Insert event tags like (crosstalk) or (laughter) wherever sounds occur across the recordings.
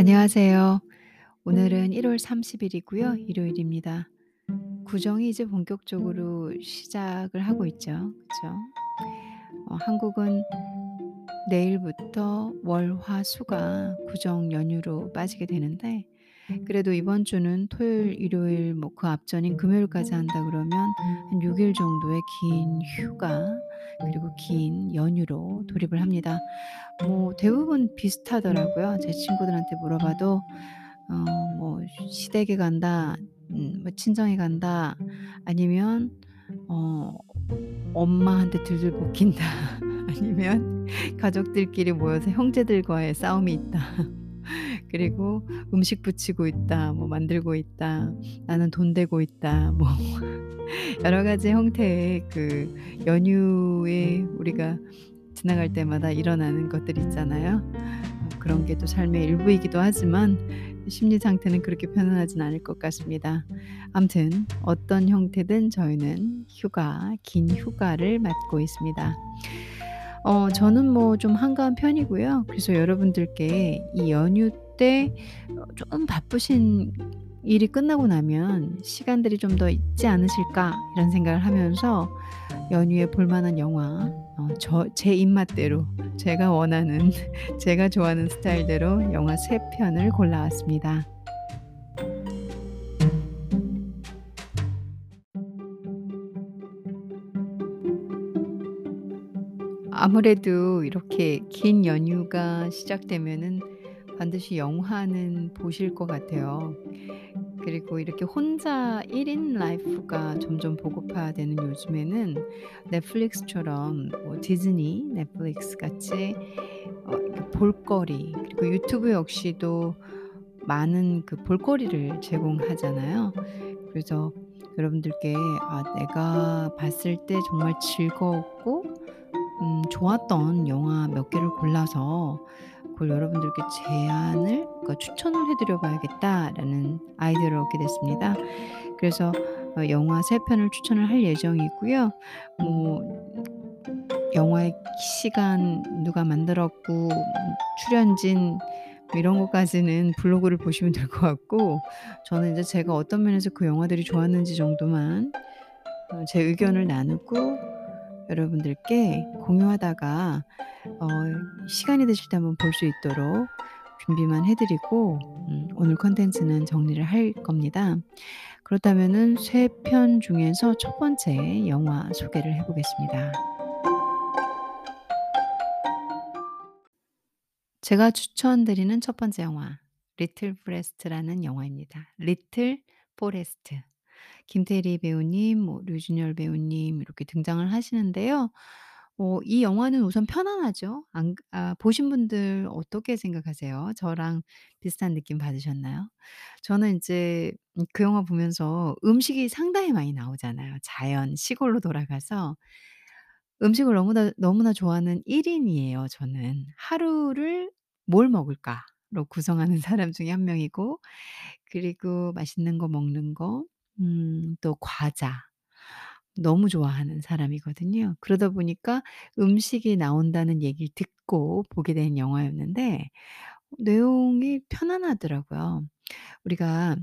안녕하세요. 오늘은 1월 30 일이고요. 일요일입니다. 구정이 이제 본격적으로 시작을 하고 있죠. 그쵸? 어 한국은 내일부터 월, 화, 수가 구정 연휴로 빠지게 되는데 그래도 이번 주는 토요일, 일요일 뭐 그 앞전인 금요일까지 한다 그러면 한 6일 정도의 긴 휴가 그리고 긴 연휴로 돌입을 합니다. 뭐 대부분 비슷하더라고요. 제 친구들한테 물어봐도 어 뭐 "시댁에 간다." 음 뭐 "친정에 간다." 아니면 어 "엄마한테 들들 볶인다." (laughs) 아니면 "가족들끼리 모여서 형제들과의 싸움이 있다." (laughs) 그리고 "음식 부치고 있다." 뭐 "만들고 있다." "나는 돈 되고 있다." 뭐 (laughs) 여러 가지 형태의 그 연휴에 우리가 지나갈 때마다 일어나는 것들 있잖아요. 어 그런 게 또 삶의 일부이기도 하지만 심리 상태는 그렇게 편안하진 않을 것 같습니다. 암튼 어떤 형태든 저희는 휴가, 긴 휴가를 맞고 있습니다. 어 저는 뭐 좀 한가한 편이고요. 그래서 여러분들께 이 연휴 때어좀 바쁘신 일이 끝나고 나면 '시간들이 좀 더 있지 않으실까?' 이런 생각을 하면서 연휴에 볼 만한 영화 어 저 제 입맛대로 제가 원하는 (laughs) 제가 좋아하는 스타일대로 영화 3 편을 골라 왔습니다. 아무래도 이렇게 긴 연휴가 시작되면은 반드시 영화는 보실 것 같아요. 그리고 이렇게 혼자 1인 life가 점점 보급화되는 요즘에는 넷플릭스처럼 뭐 디즈니, 넷플릭스 같이 어 볼거리 그리고 유튜브 역시도 많은 그 볼거리를 제공하잖아요. 그래서 여러분들께 아 내가 봤을 때 정말 즐거웠고 음 좋았던 영화 몇 개를 골라서 그걸 여러분들께 제안을 그러니까 추천을 해 드려 봐야겠다라는 아이디어를 얻게 됐습니다. 그래서 어 영화 3 편을 추천을 할 예정이고요. 뭐 영화의 시간 누가 만들었고 음 출연진 뭐 이런 것까지는 블로그를 보시면 될 것 같고 저는 인제 제가 어떤 면에서 그 영화들이 좋았는지 정도만 어제 의견을 나누고 여러분들께 공유하다가 어 시간이 되실 때 한번 볼 수 있도록 준비만 해 드리고 음 오늘 콘텐츠는 정리를 할 겁니다. 그렇다면은 3편 중에서 첫 번째 영화 소개를 해 보겠습니다. 제가 추천드리는 첫 번째 영화 리틀 포레스트라는 영화입니다. 리틀 포레스트. 김태리 배우님 뭐 류준열 배우님 이렇게 등장을 하시는데요. 어 이 영화는 우선 편안하죠. 안 아 보신 분들 어떻게 생각하세요? 저랑 비슷한 느낌 받으셨나요? 저는 음그 영화 보면서 음식이 상당히 많이 나오잖아요. 자연, 시골로 돌아가서 음식을 너무나 너무나 좋아하는 1 인이에요 저는. '하루를 뭘 먹을까?'로 구성하는 (laughs) 사람 중에 한 명이고 그리고 맛있는 거 먹는 거 음 또 과자 너무 좋아하는 사람이거든요. 그러다 보니까 음식이 나온다는 얘기를 듣고 보게 된 영화였는데 내용이 편안하더라고요. 우리가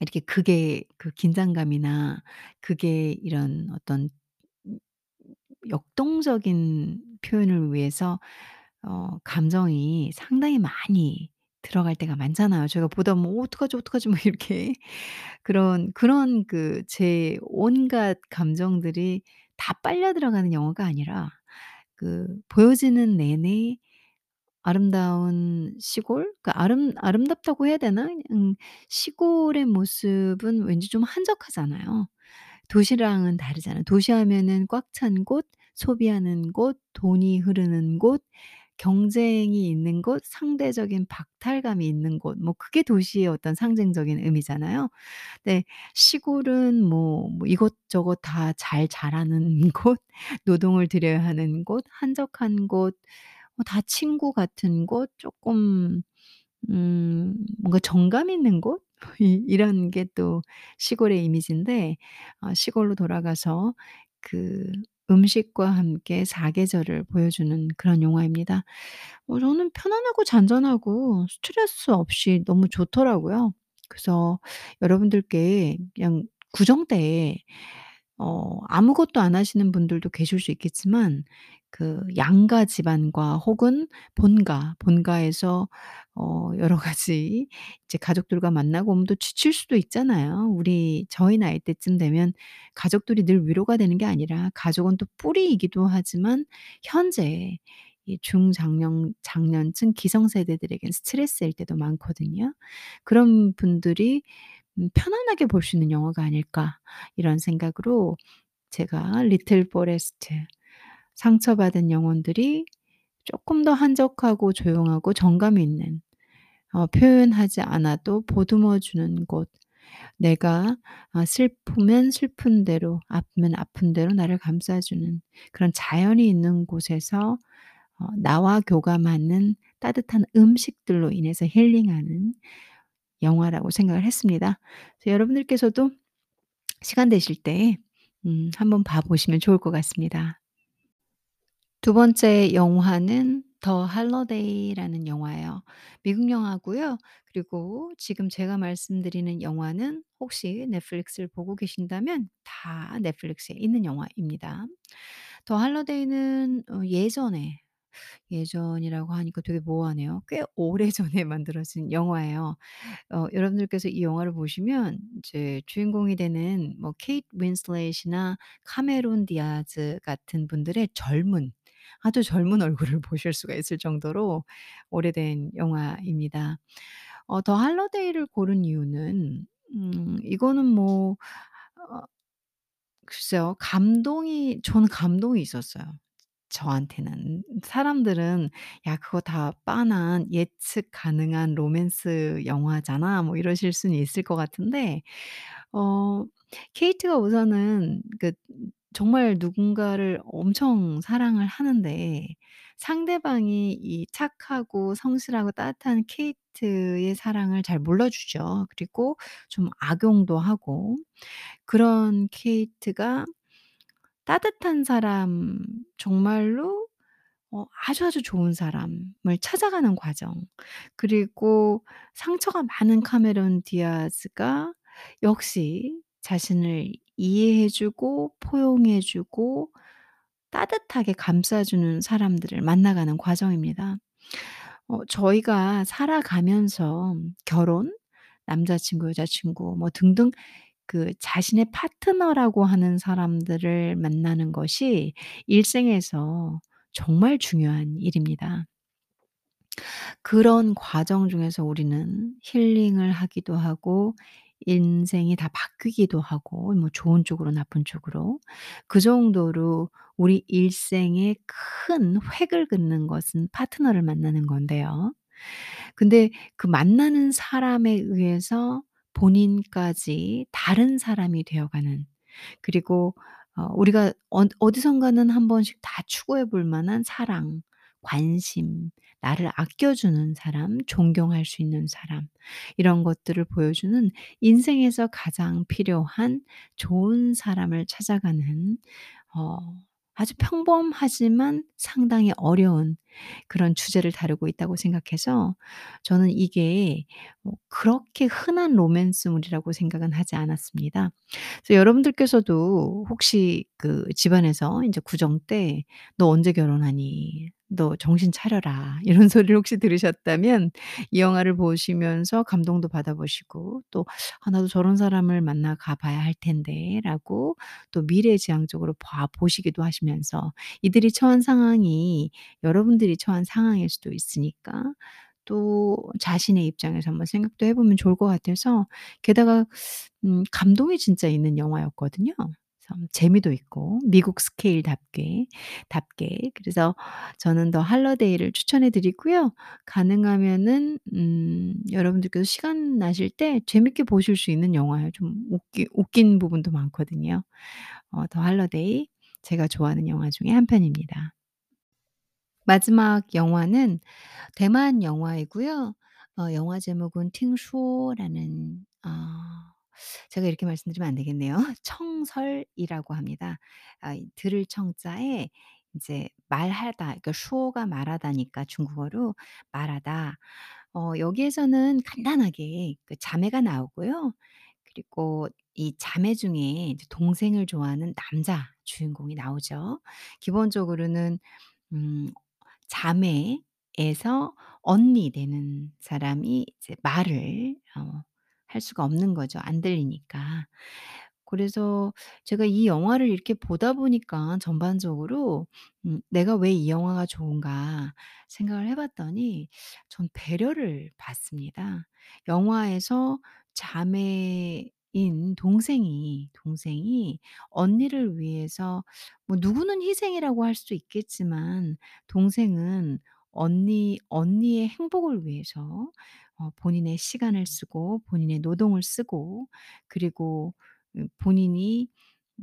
이렇게 극의 그 긴장감이나 극의 이런 어떤 음 역동적인 표현을 위해서 어 감정이 상당히 많이 들어갈 때가 많잖아요. 제가 보다 어 어떡하지, 어떡하지?' 막 이렇게 그런 그런 그 제 온갖 감정들이 다 빨려 들어가는 영화가 아니라 그 보여지는 내내 아름다운 시골? 그 아름 아름답다고 해야 되나? 음 시골의 모습은 왠지 좀 한적하잖아요. 도시랑은 다르잖아요. 도시하면은 꽉 찬 곳, 소비하는 곳, 돈이 흐르는 곳, 경쟁이 있는 곳, 상대적인 박탈감이 있는 곳 뭐 그게 도시의 어떤 상징적인 의미잖아요. 네. 시골은 뭐 뭐 이것저것 다 잘 자라는 (laughs) 곳, 노동을 들여야 하는 곳, 한적한 곳, 뭐 다 친구 같은 곳, 쪼끔 음 뭔가 정감 있는 곳? (laughs) 이 이런 게 또 시골의 이미지인데 어 시골로 돌아가서 그 음식과 함께 사계절을 보여주는 그런 영화입니다. 어 저는 편안하고 잔잔하고 스트레스 없이 너무 좋더라고요. 그래서 여러분들께 그냥 구정때에 어 아무것도 안 하시는 분들도 계실 수 있겠지만 그 양가 집안과 혹은 본가, 본가에서 어 여러 가지 이제 가족들과 만나고 오면 또 지칠 수도 있잖아요. 우리 저희 나이대쯤 되면 가족들이 늘 위로가 되는 게 아니라 가족은 또 뿌리이기도 하지만 현재 이 중장년 장년층 기성세대들에겐 스트레스일 때도 많거든요. 그런 분들이 음' 편안하게 볼 수 있는 영화가 아닐까.' 이런 생각으로 제가 리틀 포레스트 상처받은 영혼들이 쪼끔 더 한적하고 조용하고 정감 있는 어 표현하지 않아도 보듬어 주는 곳 내가 아 슬프면 슬픈 대로 아프면 아픈 대로 나를 감싸 주는 그런 자연이 있는 곳에서 어 나와 교감하는 따뜻한 음식들로 인해서 힐링하는 영화라고 생각을 했습니다. 여러분들께서도 시간 되실 때 음 한번 봐 보시면 좋을 것 같습니다. 두 번째 영화는 더 할러데이라는 영화예요. 미국 영화고요. 그리고 지금 제가 말씀드리는 영화는 혹시 넷플릭스를 보고 계신다면 다 넷플릭스에 있는 영화입니다. 더 할러데이는 어 예전에 예전이라고 하니까 되게 모호하네요. 꽤 오래전에 (laughs) 만들어진 영화예요. 어 여러분들께서 이 영화를 보시면 이제 주인공이 되는 뭐 케이트 윈슬렛이나 카메론 디아즈 같은 분들의 젊은 아주 젊은 얼굴을 (laughs) 보실 수가 있을 정도로 오래된 영화입니다. 어 더 할러데이를 고른 이유는 음 이거는 뭐 어 글쎄요. 감동이 저는 감동이 있었어요. 저한테는. 사람들은 "야 그거 다 빤한 예측 가능한 로맨스 영화잖아." 뭐 이러실 수는 있을 것 같은데 어 케이트가 우선은 그 정말 누군가를 엄청 사랑을 하는데 상대방이 이 착하고 성실하고 따뜻한 케이트의 사랑을 잘 몰라주죠. 그리고 좀 악용도 하고 그런 케이트가 따뜻한 사람 정말로 어 아주 아주 좋은 사람을 찾아가는 과정 그리고 상처가 많은 카메론 디아즈가 역시 자신을 이해해 주고 포용해 주고 따뜻하게 감싸 주는 사람들을 만나가는 과정입니다. 어 저희가 살아가면서 결혼, 남자친구, 여자친구 뭐 등등 그 자신의 파트너라고 하는 사람들을 만나는 것이 일생에서 정말 중요한 일입니다. 그런 과정 중에서 우리는 힐링을 하기도 하고 인생이 다 바뀌기도 하고 뭐 좋은 쪽으로 나쁜 쪽으로 그 정도로 우리 일생에 큰 획을 긋는 것은 파트너를 만나는 건데요. 근데 그 만나는 사람에 의해서 본인까지 다른 사람이 되어가는. 그리고 어 우리가 어 어디선가는 한 번씩 다 추구해 볼 만한 사랑, 관심, 나를 아껴주는 사람, 존경할 수 있는 사람 이런 것들을 보여주는 인생에서 가장 필요한 좋은 사람을 찾아가는 어 아주 평범하지만 상당히 어려운 그런 주제를 다루고 있다고 생각해서 저는 이게 뭐 그렇게 흔한 로맨스물이라고 생각은 하지 않았습니다. 그래서 여러분들께서도 혹시 그 집안에서 인제 구정 때 "너 언제 결혼하니? 너 정신 차려라." 이런 (laughs) 소리를 혹시 들으셨다면 이 영화를 보시면서 감동도 받아 보시고 또 '아 나도 저런 사람을 만나 가 봐야 할 텐데.'라고 또 미래지향적으로 봐 보시기도 하시면서 이들이 처한 상황이 여러분들이 처한 상황일 수도 있으니까 또 자신의 입장에서 한번 생각도 해 보면 좋을 것 같아서 게다가 음 감동이 진짜 있는 영화였거든요. 그래서 재미도 있고 미국 스케일답게 답게 그래서 저는 더 할러데이를 추천해 드리고요. 가능하면은 음 여러분들께서 시간 나실 때 재밌게 보실 수 있는 영화예요. 좀 웃기 웃긴 부분도 많거든요. 어 더 할러데이 제가 좋아하는 영화 중에 한 편입니다. 마지막 영화는 대만 영화이고요. 어 영화 제목은 팅슈오라는 어 제가 이렇게 말씀드리면 안 되겠네요. (laughs) 청설이라고 합니다. 아 이 들을 청자에 인제 말하다 그러니까 슈어가 말하다니까 중국어로 말하다. 어 여기에서는 간단하게 그 자매가 나오고요. 그리고 이 자매 중에 이제 동생을 좋아하는 남자 주인공이 나오죠. 기본적으로는 음 자매에서 언니 되는 사람이 이제 말을 어 할 수가 없는 거죠, 안 들리니까. 그래서 제가 이 영화를 이렇게 보다 보니까 전반적으로 음 '내가 왜 이 영화가 좋은가.' 생각을 해 봤더니 전 배려를 받습니다. 영화에서 자매인 동생이 동생이 언니를 위해서 뭐 누구는 희생이라고 할 수도 있겠지만 동생은 언니 언니의 행복을 위해서 어 본인의 시간을 쓰고 본인의 노동을 쓰고 그리고 음 본인이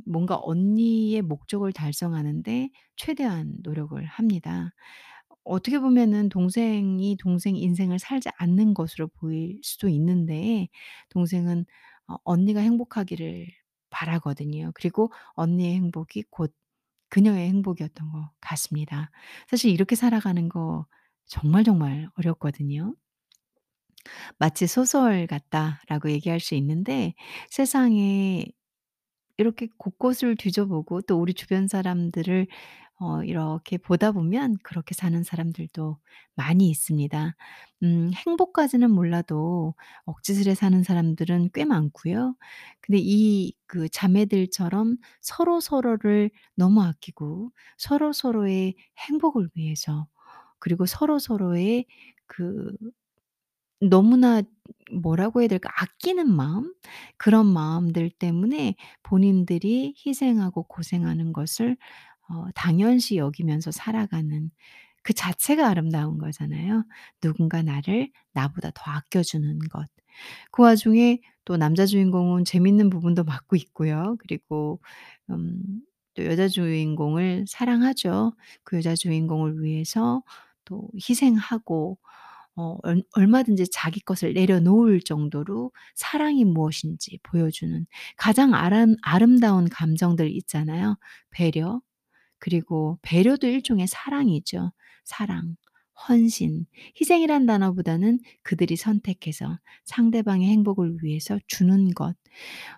뭔가 언니의 목적을 달성하는 데 최대한 노력을 합니다. 어떻게 보면은 동생이 동생 인생을 살지 않는 것으로 보일 수도 있는데 동생은 어 언니가 행복하기를 바라거든요. 그리고 언니의 행복이 곧 그녀의 행복이었던 것 같습니다. 사실 이렇게 살아가는 거 정말 정말 어렵거든요. 마치 '소설 같다.'라고 얘기할 수 있는데 세상에 이렇게 곳곳을 뒤져보고 또 우리 주변 사람들을 어 이렇게 보다 보면 그렇게 사는 사람들도 많이 있습니다. 음 행복까지는 몰라도 억지스레 사는 사람들은 꽤 많고요. 근데 이 그 자매들처럼 서로서로를 너무 아끼고 서로서로의 행복을 위해서 그리고 서로서로의 그 너무나 뭐라고 해야 될까? 아끼는 마음? 그런 마음들 때문에 본인들이 희생하고 고생하는 것을 어 당연시 여기면서 살아가는 그 자체가 아름다운 거잖아요. 누군가 나를 나보다 더 아껴 주는 것. 그 와중에 또 남자 주인공은 재밌는 부분도 맡고 있고요. 그리고 음 또 여자 주인공을 사랑하죠. 그 여자 주인공을 위해서 또 희생하고 어얼 얼마든지 자기 것을 내려놓을 정도로 사랑이 무엇인지 보여주는 가장 아람 아름다운 감정들 있잖아요. 배려 그리고 배려도 일종의 사랑이죠. 사랑, 헌신, 희생이란 단어보다는 그들이 선택해서 상대방의 행복을 위해서 주는 것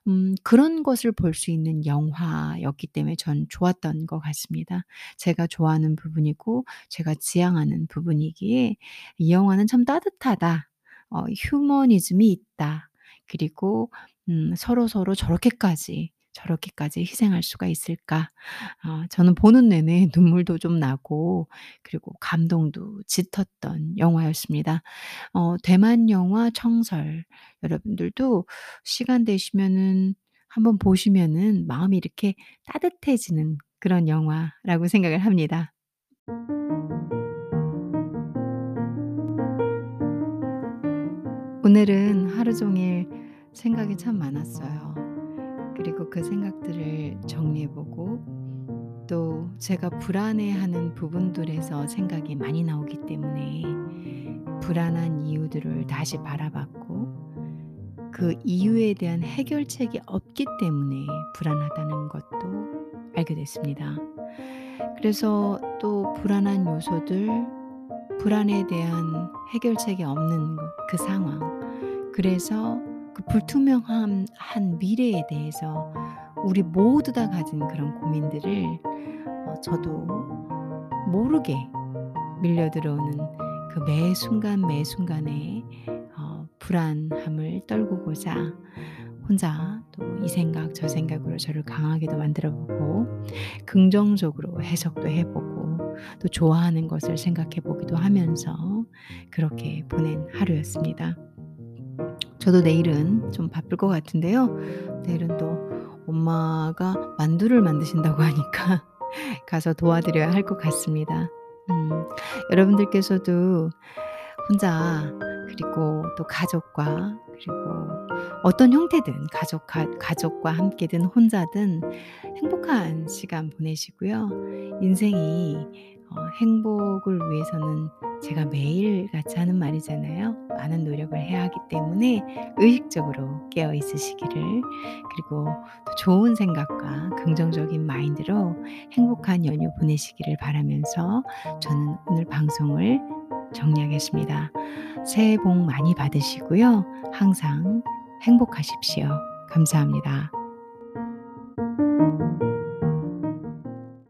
음 그런 것을 볼 수 있는 영화였기 때문에 전 좋았던 것 같습니다. 제가 좋아하는 부분이고 제가 지향하는 부분이기에 '이 영화는 참 따뜻하다. 어 휴머니즘이 있다. 그리고 음 서로 서로 저렇게까지, 저렇게까지 희생할 수가 있을까?' 어 저는 보는 내내 (laughs) 눈물도 좀 나고 그리고 감동도 짙었던 영화였습니다. 어 대만 영화 청설 여러분들도 시간 되시면은 한번 보시면은 마음이 이렇게 따뜻해지는 그런 영화라고 생각을 합니다. 오늘은 하루 종일 생각이 참 많았어요. 그리고 그 생각들을 정리해 보고 또 제가 불안해하는 부분들에서 생각이 많이 나오기 때문에 불안한 이유들을 다시 바라봤고 그 이유에 대한 해결책이 없기 때문에 불안하다는 것도 알게 됐습니다. 그래서 또 불안한 요소들, 불안에 대한 해결책이 없는 것그 상황 그래서 그 불투명함 한 미래에 대해서 우리 모두 다 가진 그런 고민들을 어 저도 모르게 밀려 들어오는 그 매 순간, 매 순간에 어 불안함을 떨구고자 혼자 또 이 생각 저 생각으로 저를 강하게도 만들어 보고 긍정적으로 해석도 해 보고 또 좋아하는 것을 생각해 보기도 하면서 그렇게 보낸 하루였습니다. 저도 내일은 좀 바쁠 것 같은데요. 내일은 또 엄마가 만두를 만드신다고 하니까 (laughs) 가서 도와드려야 할 것 같습니다. 음 여러분들께서도 혼자 그리고 또 가족과 그리고 어떤 형태든 가족 가 가족과 함께든 혼자든 행복한 시간 보내시고요. 인생이 어 행복을 위해서는 제가 매일 같이 하는 말이잖아요. 많은 노력을 해야 하기 때문에 의식적으로 깨어 있으시기를 그리고 또 좋은 생각과 긍정적인 마인드로 행복한 연휴 보내시기를 바라면서 저는 오늘 방송을 정리하겠습니다. 새해 복 많이 받으시고요. 항상 행복하십시오. 감사합니다.